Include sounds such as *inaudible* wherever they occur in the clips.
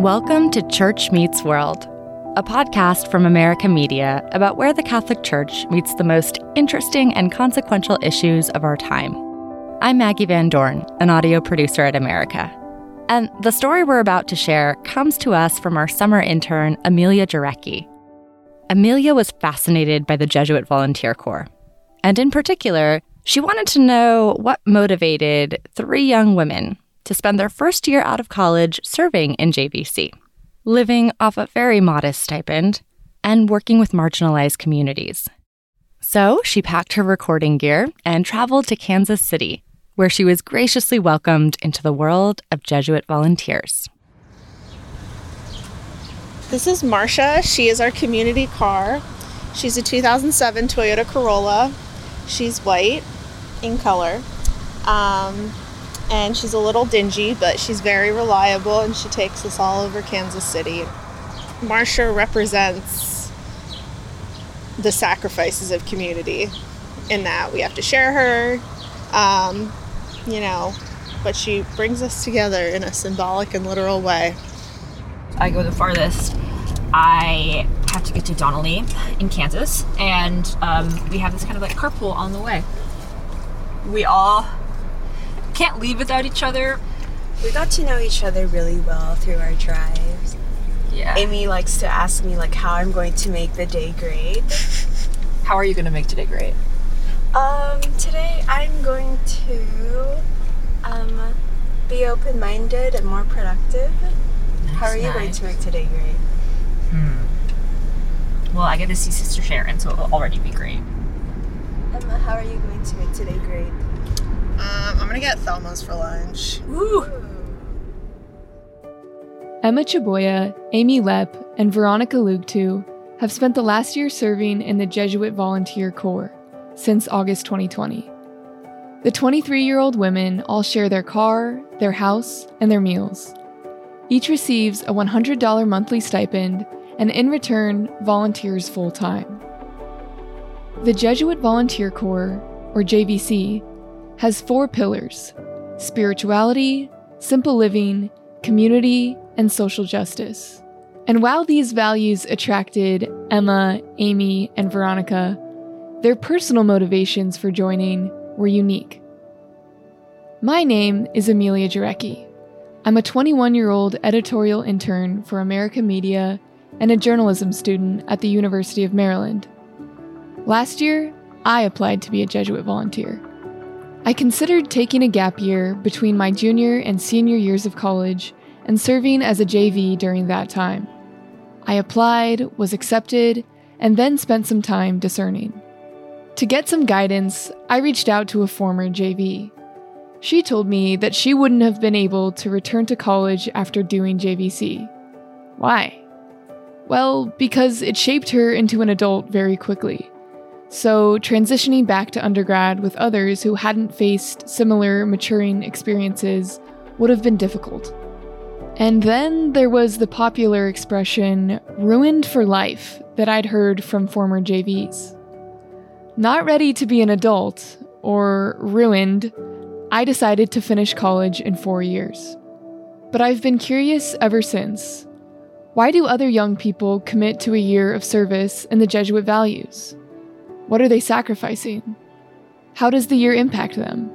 Welcome to Church Meets World, a podcast from America Media about where the Catholic Church meets the most interesting and consequential issues of our time. I'm Maggie Van Dorn, an audio producer at America. And the story we're about to share comes to us from our summer intern, Amelia Jarecki. Amelia was fascinated by the Jesuit Volunteer Corps. And in particular, she wanted to know what motivated three young women to spend their first year out of college serving in JVC, living off a very modest stipend and working with marginalized communities. So she packed her recording gear and traveled to Kansas City, where she was graciously welcomed into the world of Jesuit volunteers. This is Marcia. She is our community car. She's a 2007 Toyota Corolla. She's white in color. Um, and she's a little dingy, but she's very reliable and she takes us all over Kansas City. Marsha represents the sacrifices of community in that we have to share her, um, you know, but she brings us together in a symbolic and literal way. I go the farthest. I have to get to Donnelly in Kansas, and um, we have this kind of like carpool on the way. We all can't leave without each other. We got to know each other really well through our drives. Yeah. Amy likes to ask me like how I'm going to make the day great. *laughs* How are you going to make today great? Um, today I'm going to um be open-minded and more productive. Nice, how are you nice. going to make today great? Hmm. Well, I get to see Sister Sharon, so it'll already be great. Emma, how are you going to make today great? Um, I'm gonna get Thelma's for lunch. Emma Chaboya, Amy Lepp, and Veronica Lugtu have spent the last year serving in the Jesuit Volunteer Corps since August 2020. The 23 year old women all share their car, their house, and their meals. Each receives a $100 monthly stipend and, in return, volunteers full time. The Jesuit Volunteer Corps, or JVC, has four pillars spirituality, simple living, community, and social justice. And while these values attracted Emma, Amy, and Veronica, their personal motivations for joining were unique. My name is Amelia Jarecki. I'm a 21 year old editorial intern for America Media and a journalism student at the University of Maryland. Last year, I applied to be a Jesuit volunteer. I considered taking a gap year between my junior and senior years of college and serving as a JV during that time. I applied, was accepted, and then spent some time discerning. To get some guidance, I reached out to a former JV. She told me that she wouldn't have been able to return to college after doing JVC. Why? Well, because it shaped her into an adult very quickly. So, transitioning back to undergrad with others who hadn't faced similar maturing experiences would have been difficult. And then there was the popular expression, ruined for life, that I'd heard from former JVs. Not ready to be an adult, or ruined, I decided to finish college in four years. But I've been curious ever since. Why do other young people commit to a year of service in the Jesuit values? What are they sacrificing? How does the year impact them?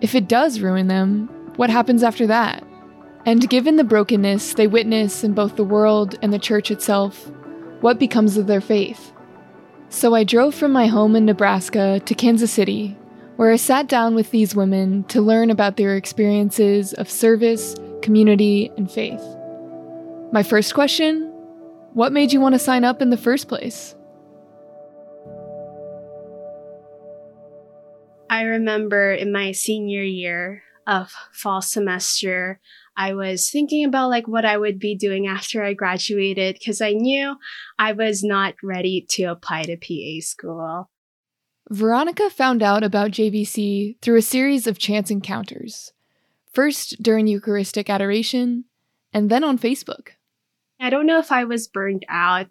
If it does ruin them, what happens after that? And given the brokenness they witness in both the world and the church itself, what becomes of their faith? So I drove from my home in Nebraska to Kansas City, where I sat down with these women to learn about their experiences of service, community, and faith. My first question What made you want to sign up in the first place? I remember in my senior year of fall semester, I was thinking about like what I would be doing after I graduated because I knew I was not ready to apply to PA school. Veronica found out about JVC through a series of chance encounters. First during Eucharistic adoration, and then on Facebook. I don't know if I was burned out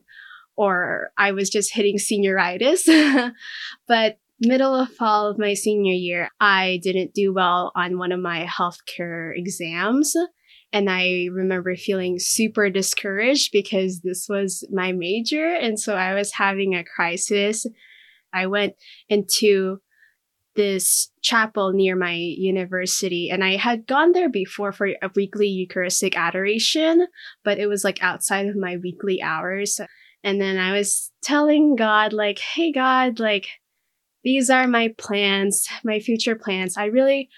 or I was just hitting senioritis, *laughs* but middle of fall of my senior year, I didn't do well on one of my healthcare exams. And I remember feeling super discouraged because this was my major. And so I was having a crisis. I went into this chapel near my university and I had gone there before for a weekly Eucharistic adoration, but it was like outside of my weekly hours. And then I was telling God, like, hey, God, like, these are my plans, my future plans. I really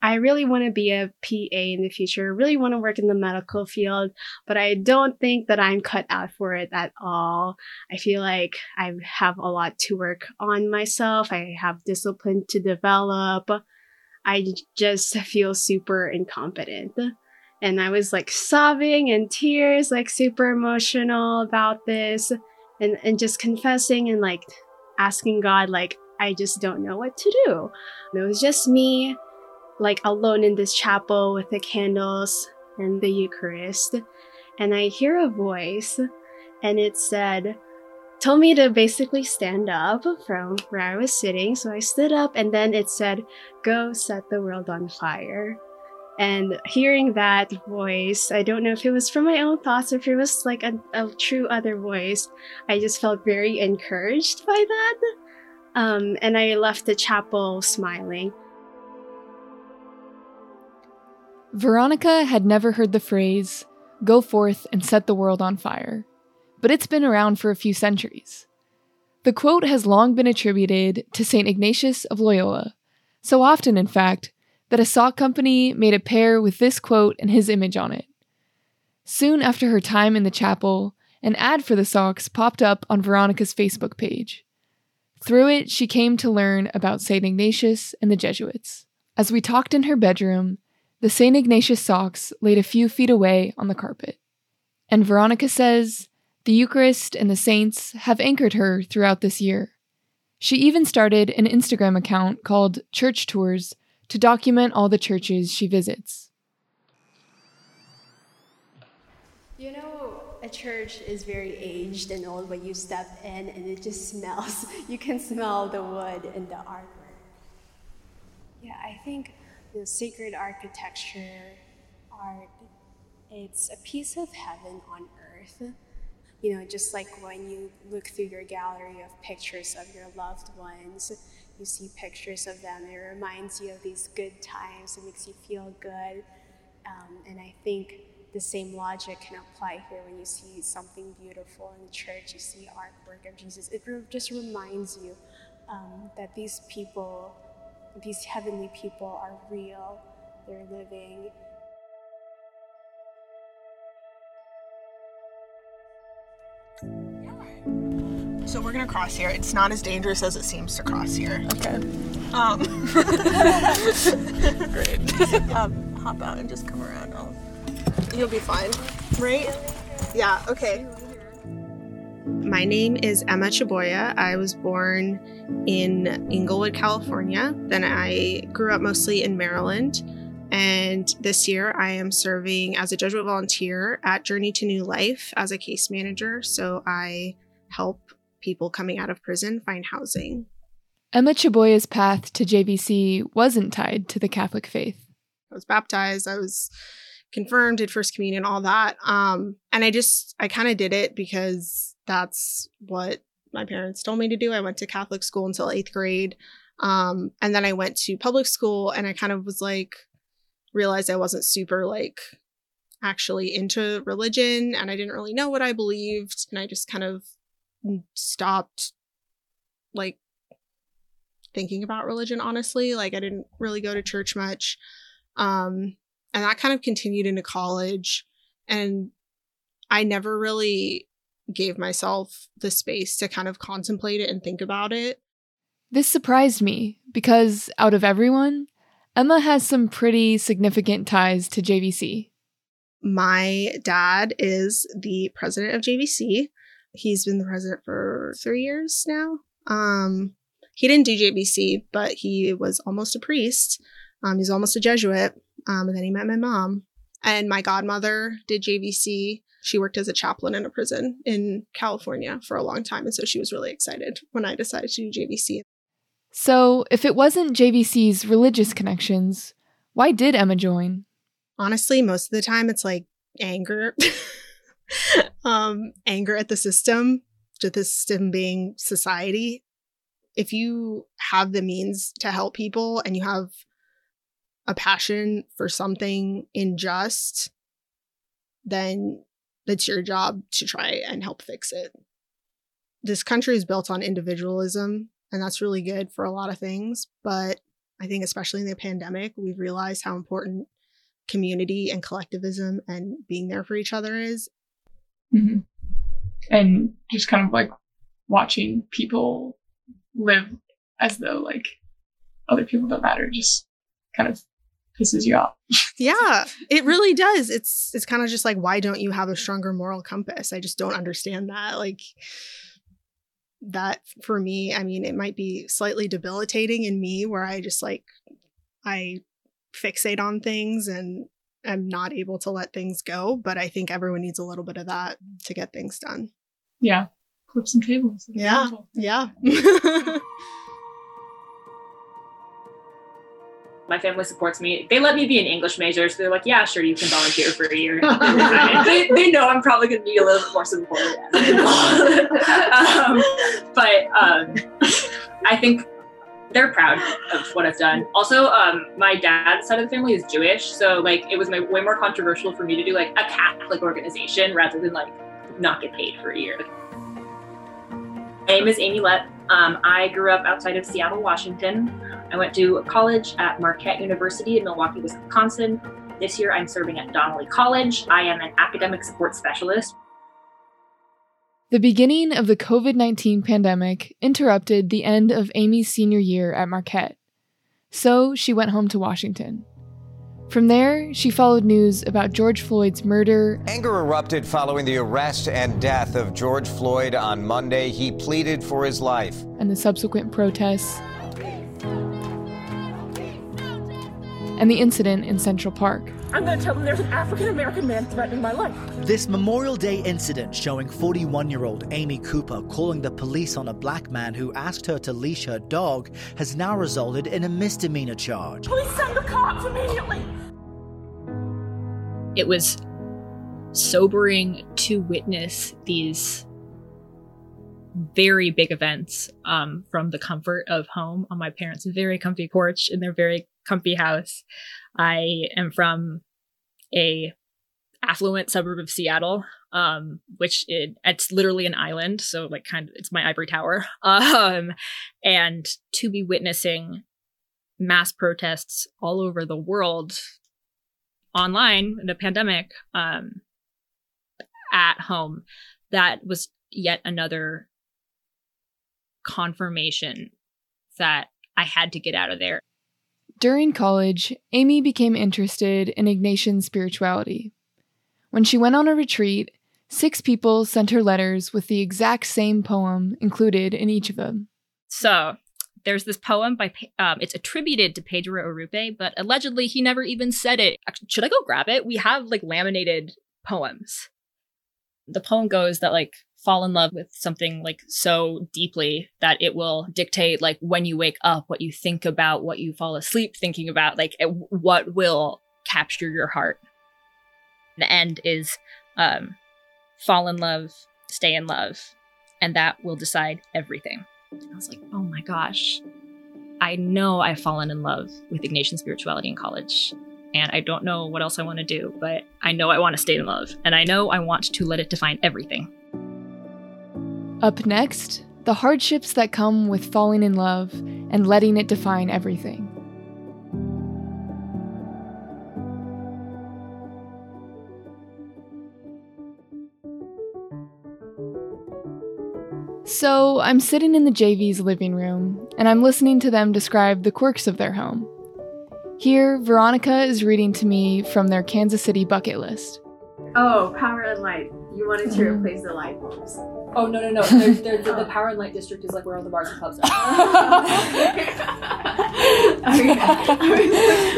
I really want to be a PA in the future, really want to work in the medical field, but I don't think that I'm cut out for it at all. I feel like I have a lot to work on myself. I have discipline to develop. I just feel super incompetent. And I was like sobbing and tears, like super emotional about this and, and just confessing and like asking God, like, I just don't know what to do. And it was just me like alone in this chapel with the candles and the Eucharist. And I hear a voice, and it said, told me to basically stand up from where I was sitting. So I stood up, and then it said, Go set the world on fire. And hearing that voice, I don't know if it was from my own thoughts or if it was like a, a true other voice, I just felt very encouraged by that. Um, and I left the chapel smiling. Veronica had never heard the phrase, go forth and set the world on fire, but it's been around for a few centuries. The quote has long been attributed to St. Ignatius of Loyola, so often, in fact, that a sock company made a pair with this quote and his image on it. Soon after her time in the chapel, an ad for the socks popped up on Veronica's Facebook page. Through it, she came to learn about St. Ignatius and the Jesuits. As we talked in her bedroom, the St. Ignatius socks laid a few feet away on the carpet. And Veronica says the Eucharist and the saints have anchored her throughout this year. She even started an Instagram account called Church Tours to document all the churches she visits. You know, a church is very aged and old when you step in and it just smells. *laughs* You can smell the wood and the artwork. Yeah, I think the sacred architecture art, it's a piece of heaven on earth. You know, just like when you look through your gallery of pictures of your loved ones, you see pictures of them, it reminds you of these good times, it makes you feel good. Um, and I think the same logic can apply here when you see something beautiful in the church, you see artwork of Jesus. It re- just reminds you um, that these people these heavenly people are real, they're living. So we're gonna cross here. It's not as dangerous as it seems to cross here. Okay. Um, *laughs* great. *laughs* um, hop out and just come around. I'll, you'll be fine, right? Yeah. Okay. My name is Emma Chaboya. I was born in Inglewood, California. Then I grew up mostly in Maryland. And this year I am serving as a Jesuit volunteer at Journey to New Life as a case manager. So I help people coming out of prison find housing. Emma Chaboya's path to JVC wasn't tied to the Catholic faith. I was baptized, I was confirmed, did First Communion, all that. Um, and I just, I kind of did it because that's what my parents told me to do. I went to Catholic school until eighth grade. Um, and then I went to public school and I kind of was like, realized I wasn't super like actually into religion and I didn't really know what I believed. And I just kind of stopped like thinking about religion, honestly. Like I didn't really go to church much. Um, and that kind of continued into college. And I never really gave myself the space to kind of contemplate it and think about it. This surprised me because out of everyone, Emma has some pretty significant ties to JVC. My dad is the president of JVC. He's been the president for three years now. Um, he didn't do JVC, but he was almost a priest. Um, he's almost a Jesuit. Um, and then he met my mom. And my godmother did JVC she worked as a chaplain in a prison in California for a long time. And so she was really excited when I decided to do JVC. So, if it wasn't JVC's religious connections, why did Emma join? honestly, most of the time it's like anger. *laughs* um, anger at the system, to the system being society. If you have the means to help people and you have a passion for something unjust, then it's your job to try and help fix it. This country is built on individualism, and that's really good for a lot of things. But I think, especially in the pandemic, we've realized how important community and collectivism and being there for each other is. Mm-hmm. And just kind of like watching people live as though like other people don't matter just kind of pisses you off. *laughs* yeah, it really does. It's it's kind of just like why don't you have a stronger moral compass? I just don't understand that. Like that for me, I mean, it might be slightly debilitating in me where I just like I fixate on things and I'm not able to let things go, but I think everyone needs a little bit of that to get things done. Yeah. Flip some tables. Yeah. Yeah. *laughs* *laughs* my family supports me. They let me be an English major, so they're like, "Yeah, sure, you can volunteer for a year." *laughs* they, they, know I'm probably going to need a little bit more support. *laughs* um, but um, I think they're proud of what I've done. Also, um, my dad's side of the family is Jewish, so like it was my, way more controversial for me to do like a Catholic organization rather than like not get paid for a year. My name is Amy Lett. Um, I grew up outside of Seattle, Washington. I went to college at Marquette University in Milwaukee, Wisconsin. This year, I'm serving at Donnelly College. I am an academic support specialist. The beginning of the COVID 19 pandemic interrupted the end of Amy's senior year at Marquette. So she went home to Washington. From there, she followed news about George Floyd's murder. Anger erupted following the arrest and death of George Floyd on Monday. He pleaded for his life. And the subsequent protests. And the incident in Central Park. I'm going to tell them there's an African American man threatening my life. This Memorial Day incident showing 41 year old Amy Cooper calling the police on a black man who asked her to leash her dog has now resulted in a misdemeanor charge. Please send the cops immediately. It was sobering to witness these very big events um, from the comfort of home on my parents' very comfy porch in their very comfy house. I am from a affluent suburb of Seattle, um, which it, it's literally an island, so like kind of it's my ivory tower. *laughs* Um, and to be witnessing mass protests all over the world online in a pandemic um, at home, that was yet another confirmation that I had to get out of there. During college, Amy became interested in Ignatian spirituality. When she went on a retreat, six people sent her letters with the exact same poem included in each of them. So, there's this poem by um, it's attributed to Pedro Arrupe, but allegedly he never even said it. Should I go grab it? We have like laminated poems. The poem goes that like fall in love with something like so deeply that it will dictate like when you wake up what you think about what you fall asleep thinking about like what will capture your heart. The end is um fall in love stay in love and that will decide everything. I was like oh my gosh. I know i've fallen in love with ignatian spirituality in college and I don't know what else I want to do, but I know I want to stay in love, and I know I want to let it define everything. Up next, the hardships that come with falling in love and letting it define everything. So, I'm sitting in the JV's living room, and I'm listening to them describe the quirks of their home. Here, Veronica is reading to me from their Kansas City bucket list. Oh, power and light. You wanted to mm. replace the light bulbs. Oh no no no! *laughs* They're, they're, the, the Power and Light District is like where all the bars and clubs are. *laughs*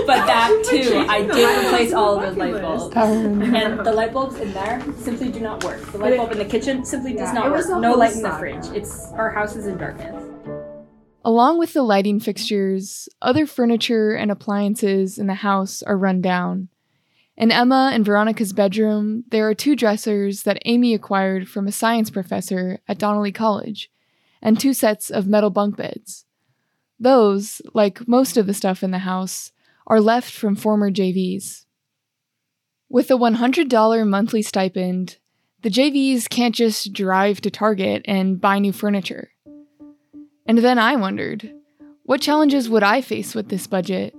but that too, I did replace all of the light bulbs, and the light bulbs in there simply do not work. The light bulb in the kitchen simply does not work. No light in the fridge. It's our house is in darkness. Along with the lighting fixtures, other furniture and appliances in the house are run down, In Emma and Veronica's bedroom, there are two dressers that Amy acquired from a science professor at Donnelly College, and two sets of metal bunk beds. Those, like most of the stuff in the house, are left from former JVs. With a $100 monthly stipend, the JVs can't just drive to Target and buy new furniture. And then I wondered what challenges would I face with this budget?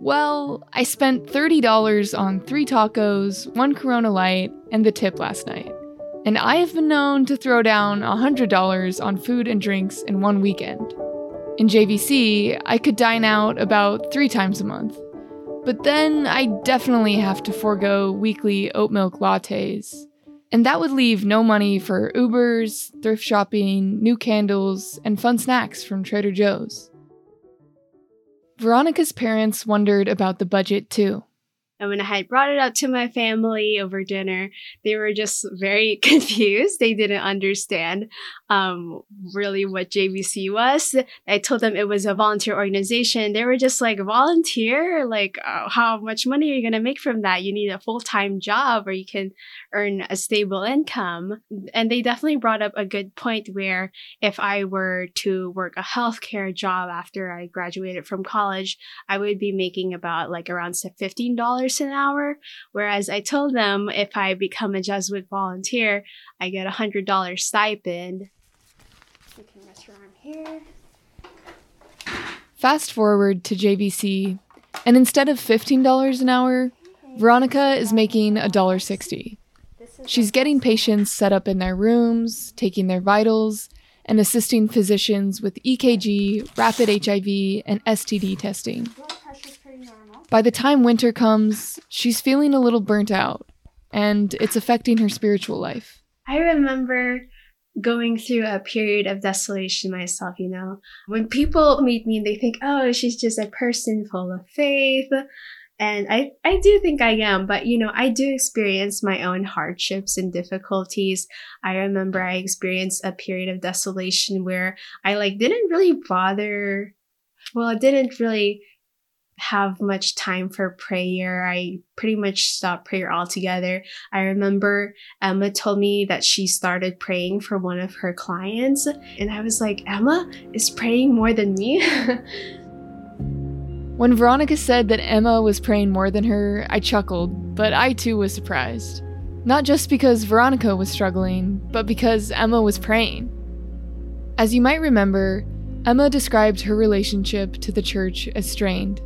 Well, I spent $30 on three tacos, one Corona Light, and the tip last night. And I have been known to throw down $100 on food and drinks in one weekend. In JVC, I could dine out about three times a month. But then I definitely have to forego weekly oat milk lattes. And that would leave no money for Ubers, thrift shopping, new candles, and fun snacks from Trader Joe's. Veronica's parents wondered about the budget too. And when I had brought it up to my family over dinner, they were just very *laughs* confused. They didn't understand um, really what JVC was. I told them it was a volunteer organization. They were just like, volunteer? Like, uh, how much money are you going to make from that? You need a full time job or you can earn a stable income. And they definitely brought up a good point where if I were to work a healthcare job after I graduated from college, I would be making about like around $15 an hour. Whereas I told them if I become a Jesuit volunteer, I get a $100 stipend. You can rest your arm here. Fast forward to JVC, and instead of $15 an hour, Veronica is making $1.60. She's getting patients set up in their rooms, taking their vitals, and assisting physicians with EKG, rapid HIV, and STD testing. By the time winter comes, she's feeling a little burnt out, and it's affecting her spiritual life. I remember going through a period of desolation myself, you know. When people meet me, they think, oh, she's just a person full of faith. And I, I do think I am, but you know, I do experience my own hardships and difficulties. I remember I experienced a period of desolation where I like didn't really bother, well, I didn't really have much time for prayer. I pretty much stopped prayer altogether. I remember Emma told me that she started praying for one of her clients, and I was like, Emma is praying more than me. *laughs* When Veronica said that Emma was praying more than her, I chuckled, but I too was surprised. Not just because Veronica was struggling, but because Emma was praying. As you might remember, Emma described her relationship to the church as strained.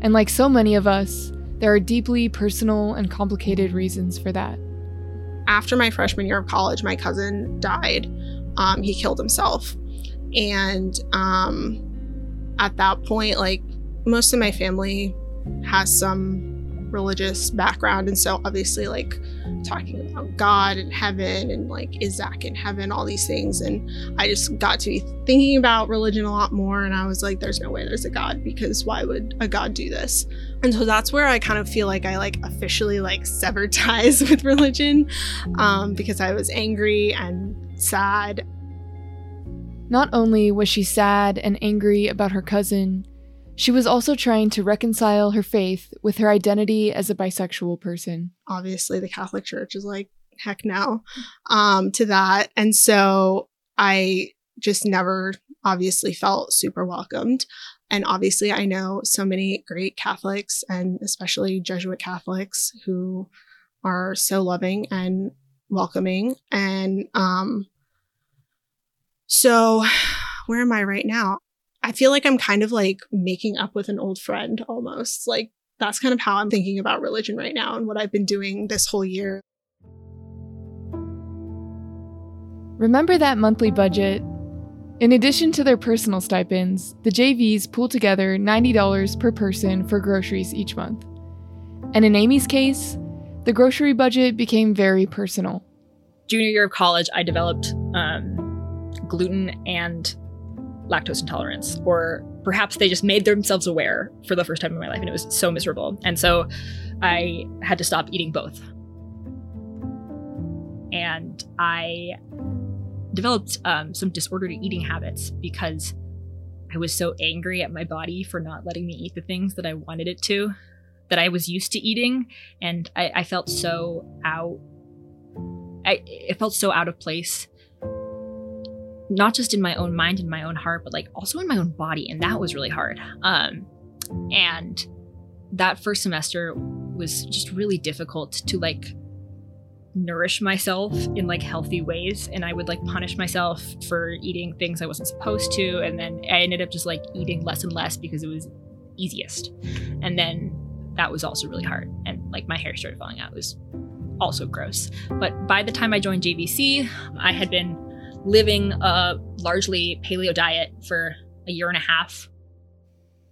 And like so many of us, there are deeply personal and complicated reasons for that. After my freshman year of college, my cousin died. Um, he killed himself. And um, at that point, like most of my family has some religious background. And so obviously like talking about god and heaven and like is zach in heaven all these things. And i just got to be thinking about religion a lot more. And i was like there's no way there's a god because why would a god do this? And so that's where i kind of feel like i like officially like severed *laughs* ties with religion um, because i was angry and sad. Not only was she sad and angry about her cousin she was also trying to reconcile her faith with her identity as a bisexual person. Obviously, the Catholic Church is like, heck no um, to that. And so I just never obviously felt super welcomed. And obviously, I know so many great Catholics and especially Jesuit Catholics who are so loving and welcoming. And um, so, *sighs* where am I right now? I feel like I'm kind of like making up with an old friend almost. Like that's kind of how I'm thinking about religion right now and what I've been doing this whole year. Remember that monthly budget? In addition to their personal stipends, the JVs pool together $90 per person for groceries each month. And in Amy's case, the grocery budget became very personal. Junior year of college, I developed um, gluten and lactose intolerance, or perhaps they just made themselves aware for the first time in my life and it was so miserable. And so I had to stop eating both. And I developed um, some disordered eating habits because I was so angry at my body for not letting me eat the things that I wanted it to. that I was used to eating, and I, I felt so out. I it felt so out of place, not just in my own mind and my own heart, but like also in my own body, and that was really hard. Um, and that first semester was just really difficult to like nourish myself in like healthy ways and i would like punish myself for eating things i wasn't supposed to and then i ended up just like eating less and less because it was easiest. And then that was also really hard and like my hair started falling out. It was also gross. But by the time i joined jvc i had been living a largely paleo diet for a year and a half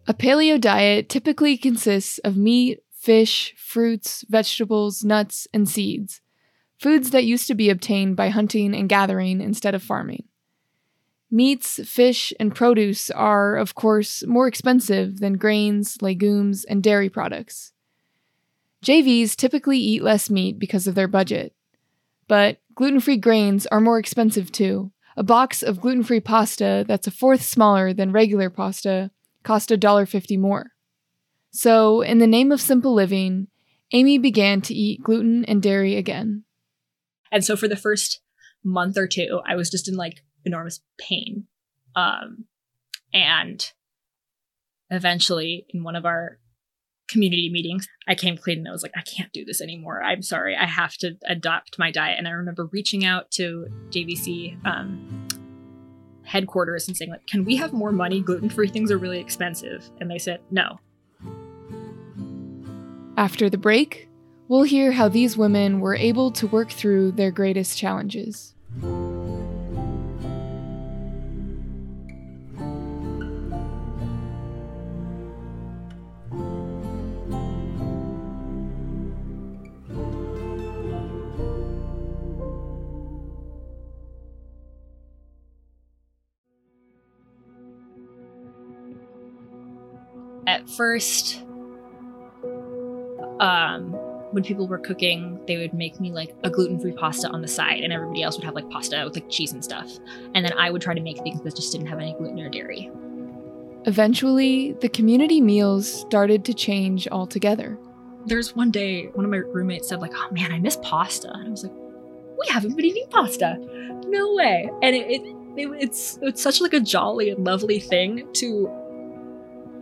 a paleo diet typically consists of meat fish fruits vegetables nuts and seeds foods that used to be obtained by hunting and gathering instead of farming. Meats, fish, and produce are, of course, more expensive than grains, legumes, and dairy products. JVs typically eat less meat because of their budget. But gluten free grains are more expensive too. A box of gluten free pasta that's a fourth smaller than regular pasta cost $1.50 more. So, in the name of simple living, Amy began to eat gluten and dairy again. And so for the first month or two, I was just in like enormous pain. Um, and eventually, in one of our community meetings, I came clean and I was like, I can't do this anymore. I'm sorry. I have to adopt my diet. And I remember reaching out to JVC um, headquarters and saying, like, can we have more money? Gluten free things are really expensive. And they said, no. After the break, we'll hear how these women were able to work through their greatest challenges. First, um, when people were cooking, they would make me like a gluten free pasta on the side, and everybody else would have like pasta with like cheese and stuff. And then I would try to make things that just didn't have any gluten or dairy. Eventually, the community meals started to change altogether. There's one day, one of my roommates said, like, oh man, I miss pasta. And I was like, we haven't been eating pasta. No way. And it, it, it it's it's such like a jolly and lovely thing to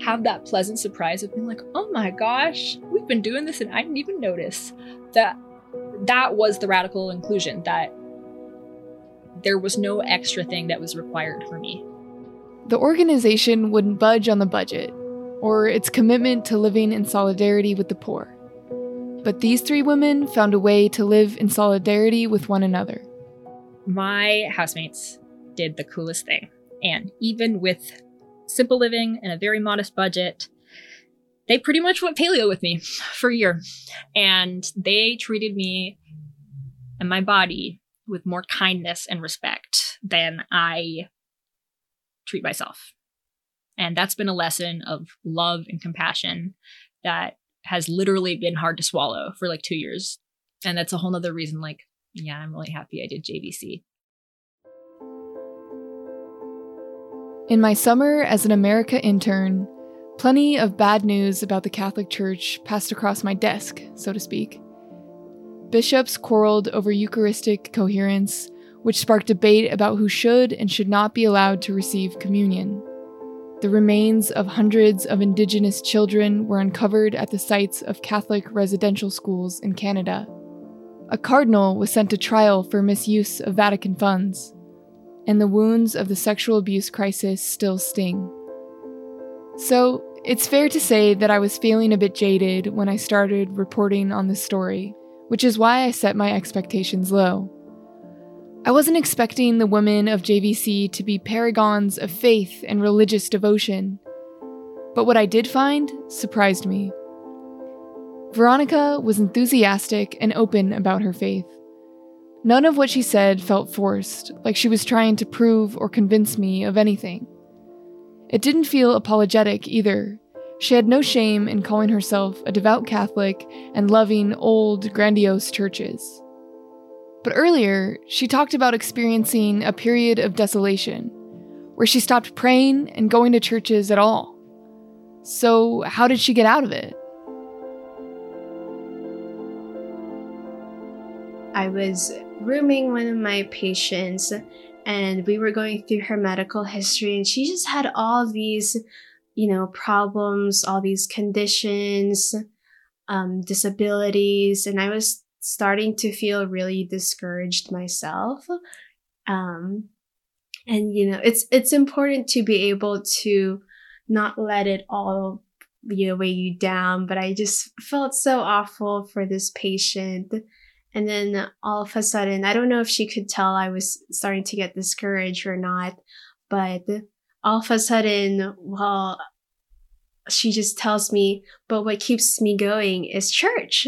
have that pleasant surprise of being like, oh my gosh, we've been doing this and I didn't even notice that that was the radical inclusion, that there was no extra thing that was required for me. The organization wouldn't budge on the budget or its commitment to living in solidarity with the poor. But these three women found a way to live in solidarity with one another. My housemates did the coolest thing. And even with simple living and a very modest budget, they pretty much went paleo with me *sighs* for a year. And they treated me and my body with more kindness and respect than I treat myself. And that's been a lesson of love and compassion that has literally been hard to swallow for like two years. And that's a whole nother reason, like, yeah, I'm really happy I did JVC. In my summer as an America intern, plenty of bad news about the Catholic Church passed across my desk, so to speak. Bishops quarreled over Eucharistic coherence, which sparked debate about who should and should not be allowed to receive communion. The remains of hundreds of Indigenous children were uncovered at the sites of Catholic residential schools in Canada. A cardinal was sent to trial for misuse of Vatican funds and the wounds of the sexual abuse crisis still sting. So, it's fair to say that I was feeling a bit jaded when I started reporting on this story, which is why I set my expectations low. I wasn't expecting the women of JVC to be paragons of faith and religious devotion, but what I did find surprised me. Veronica was enthusiastic and open about her faith. None of what she said felt forced, like she was trying to prove or convince me of anything. It didn't feel apologetic either. She had no shame in calling herself a devout Catholic and loving old, grandiose churches. But earlier, she talked about experiencing a period of desolation, where she stopped praying and going to churches at all. So, how did she get out of it? I was rooming one of my patients and we were going through her medical history and she just had all these you know problems all these conditions um, disabilities and i was starting to feel really discouraged myself. Um, and you know it's it's important to be able to not let it all you know weigh you down but i just felt so awful for this patient and then all of a sudden, I don't know if she could tell I was starting to get discouraged or not, but all of a sudden, well, she just tells me, but what keeps me going is church.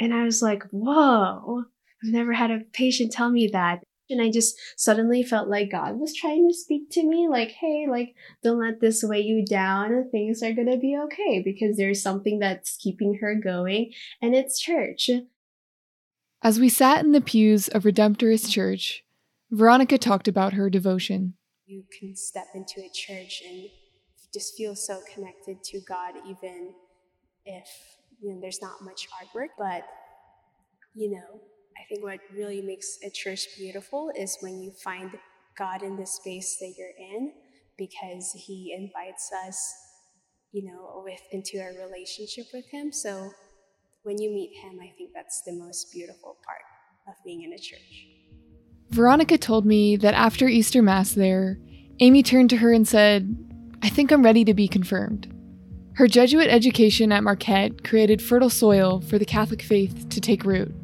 And I was like, whoa, I've never had a patient tell me that. And I just suddenly felt like God was trying to speak to me, like, hey, like, don't let this weigh you down. Things are going to be okay because there's something that's keeping her going, and it's church. As we sat in the pews of Redemptorist Church, Veronica talked about her devotion. You can step into a church and just feel so connected to God, even if you know there's not much artwork. But you know, I think what really makes a church beautiful is when you find God in the space that you're in, because He invites us, you know, with into a relationship with Him. So when you meet him, I think that's the most beautiful part of being in a church. Veronica told me that after Easter Mass there, Amy turned to her and said, I think I'm ready to be confirmed. Her Jesuit education at Marquette created fertile soil for the Catholic faith to take root.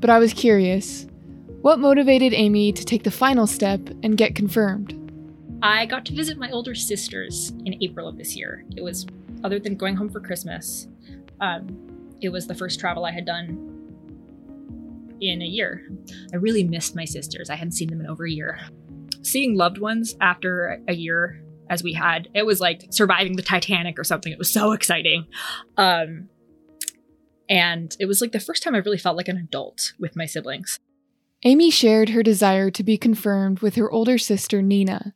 But I was curious what motivated Amy to take the final step and get confirmed? I got to visit my older sisters in April of this year. It was, other than going home for Christmas, um, it was the first travel I had done in a year. I really missed my sisters. I hadn't seen them in over a year. Seeing loved ones after a year as we had, it was like surviving the Titanic or something. It was so exciting. Um, and it was like the first time I really felt like an adult with my siblings. Amy shared her desire to be confirmed with her older sister, Nina.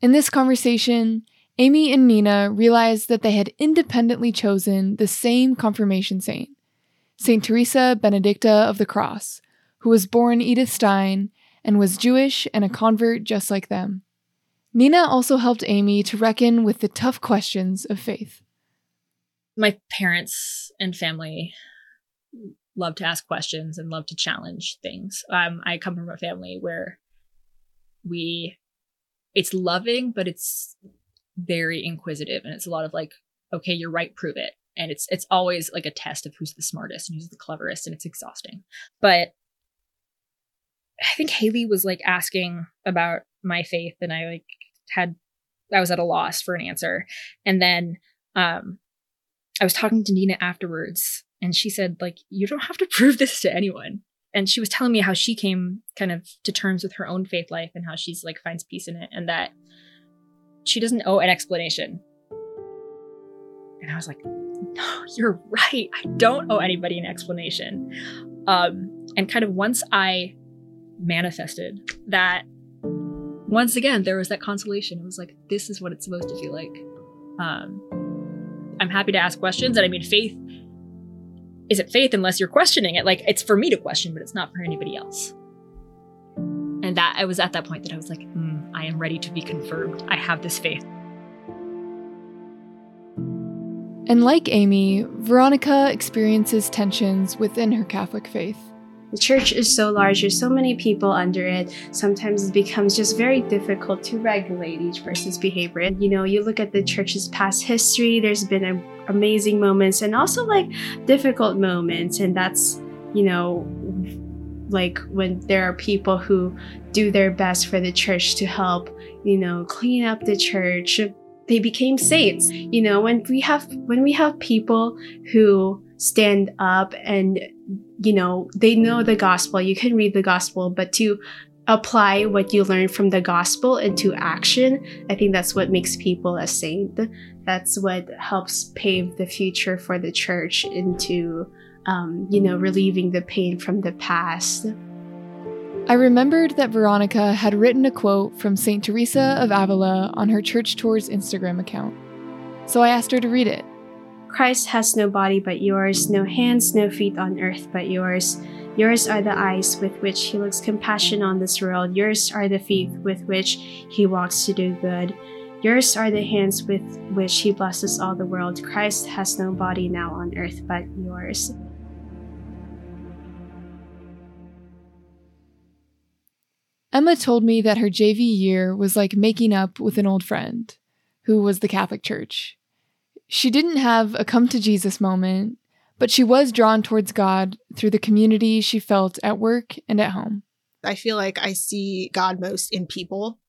In this conversation, Amy and Nina realized that they had independently chosen the same confirmation saint, St. Teresa Benedicta of the Cross, who was born Edith Stein and was Jewish and a convert just like them. Nina also helped Amy to reckon with the tough questions of faith. My parents and family love to ask questions and love to challenge things. Um, I come from a family where we, it's loving, but it's very inquisitive and it's a lot of like okay you're right prove it. And it's it's always like a test of who's the smartest and who's the cleverest and it's exhausting. But i think haley was like asking about my faith and i like had i was at a loss for an answer. And then um i was talking to nina afterwards and she said like you don't have to *laughs* prove this to anyone. And she was telling me how she came kind of to terms with her own faith life and how she's like finds peace in it and that she doesn't owe an explanation. And I was like, no, you're right. I don't owe anybody an explanation. Um, and kind of once I manifested that, once again, there was that consolation. It was like, this is what it's supposed to feel like. Um, I'm happy to ask questions. And I mean, faith isn't faith unless you're questioning it. Like, it's for me to question, but it's not for anybody else. And that I was at that point that I was like, mm, I am ready to be confirmed. I have this faith. And like Amy, Veronica experiences tensions within her Catholic faith. The church is so large, there's so many people under it. Sometimes it becomes just very difficult to regulate each person's behavior. And you know, you look at the church's past history, there's been amazing moments and also like difficult moments. And that's, you know, like when there are people who do their best for the church to help, you know, clean up the church, they became saints. You know, when we have when we have people who stand up and you know, they know the gospel, you can read the gospel, but to apply what you learn from the gospel into action, I think that's what makes people a saint. That's what helps pave the future for the church into um, you know, relieving the pain from the past. I remembered that Veronica had written a quote from St. Teresa of Avila on her Church Tours Instagram account. So I asked her to read it. Christ has no body but yours, no hands, no feet on earth but yours. Yours are the eyes with which he looks compassion on this world. Yours are the feet with which he walks to do good. Yours are the hands with which he blesses all the world. Christ has no body now on earth but yours. Emma told me that her JV year was like making up with an old friend who was the Catholic Church. She didn't have a come to Jesus moment, but she was drawn towards God through the community she felt at work and at home. I feel like I see God most in people.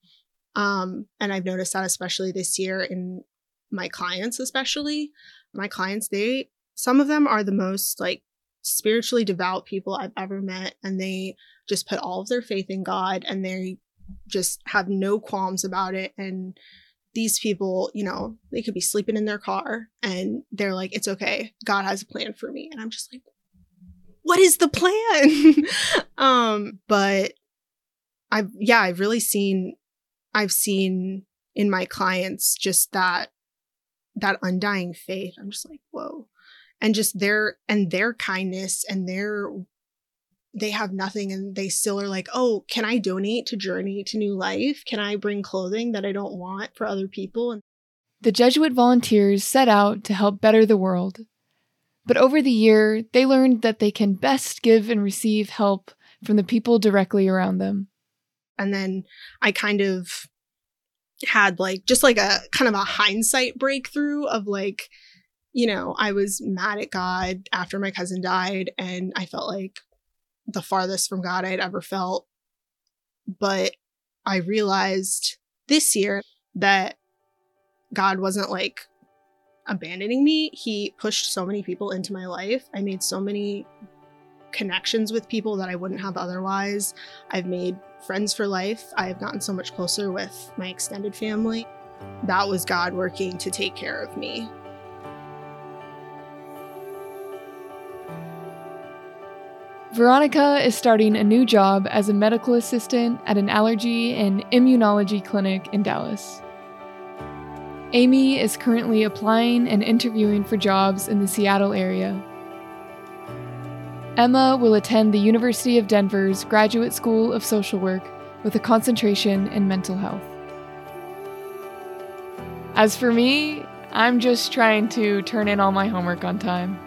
Um, and I've noticed that especially this year in my clients, especially my clients, they, some of them are the most like spiritually devout people I've ever met. And they just put all of their faith in God and they just have no qualms about it. And these people, you know, they could be sleeping in their car and they're like, it's okay. God has a plan for me. And I'm just like, what is the plan? *laughs* um, but I've, yeah, I've really seen, I've seen in my clients just that, that undying faith. I'm just like, whoa. And just their, and their kindness and their they have nothing and they still are like, oh, can I donate to Journey to New Life? Can I bring clothing that I don't want for other people? The Jesuit volunteers set out to help better the world. But over the year, they learned that they can best give and receive help from the people directly around them. And then I kind of had like just like a kind of a hindsight breakthrough of like, you know, I was mad at God after my cousin died and I felt like the farthest from God I'd ever felt. But I realized this year that God wasn't like abandoning me. He pushed so many people into my life. I made so many connections with people that I wouldn't have otherwise. I've made friends for life. I've gotten so much closer with my extended family. That was God working to take care of me. Veronica is starting a new job as a medical assistant at an allergy and immunology clinic in Dallas. Amy is currently applying and interviewing for jobs in the Seattle area. Emma will attend the University of Denver's Graduate School of Social Work with a concentration in mental health. As for me, I'm just trying to turn in all my homework on time.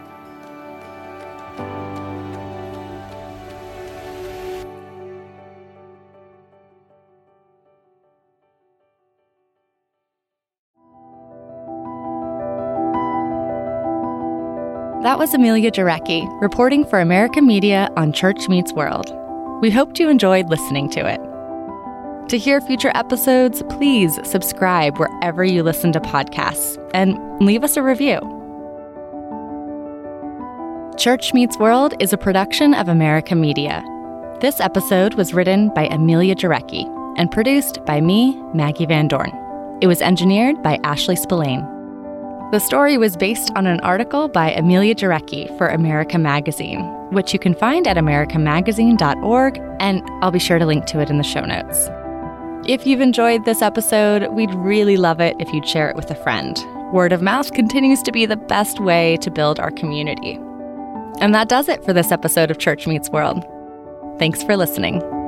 That was Amelia Jarecki reporting for America Media on Church Meets World. We hoped you enjoyed listening to it. To hear future episodes, please subscribe wherever you listen to podcasts and leave us a review. Church Meets World is a production of America Media. This episode was written by Amelia Jarecki and produced by me, Maggi Van Dorn. It was engineered by Ashley Spillane. The story was based on an article by Amelia Jarecki for America Magazine, which you can find at americamagazine.org, and I'll be sure to link to it in the show notes. If you've enjoyed this episode, we'd really love it if you'd share it with a friend. Word of mouth continues to be the best way to build our community. And that does it for this episode of Church Meets World. Thanks for listening.